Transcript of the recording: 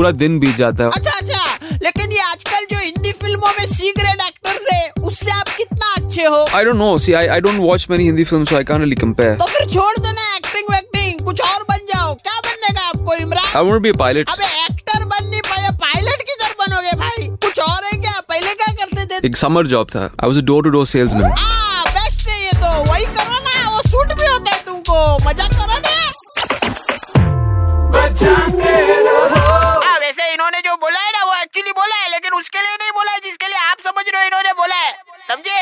पूरा दिन बीत जाता है। अच्छा अच्छा लेकिन ये आजकल जो हिंदी फ़िल्मों में सी ग्रेड एक्टर्स है उससे आप कितना अच्छे हो? I don't know. See, I, I don't watch many Hindi films, so I can't really compare. तो फिर छोड़ दो ना एक्टिंग वैक्टिंग कुछ और बन जाओ। क्या बनने का आपको Imran? I want to be a pilot. अबे एक्टर बन नहीं पाया पायलट किधर बनोगे भाई? कुछ और है क्या? पहले क्या करते थे? एक समर जॉब था। I was a door to door salesman हाँ बेस्ट है ये तो। वही करो ना वो सूट भी होता है तुमको। मज़ाक करो ना। हाँ समझे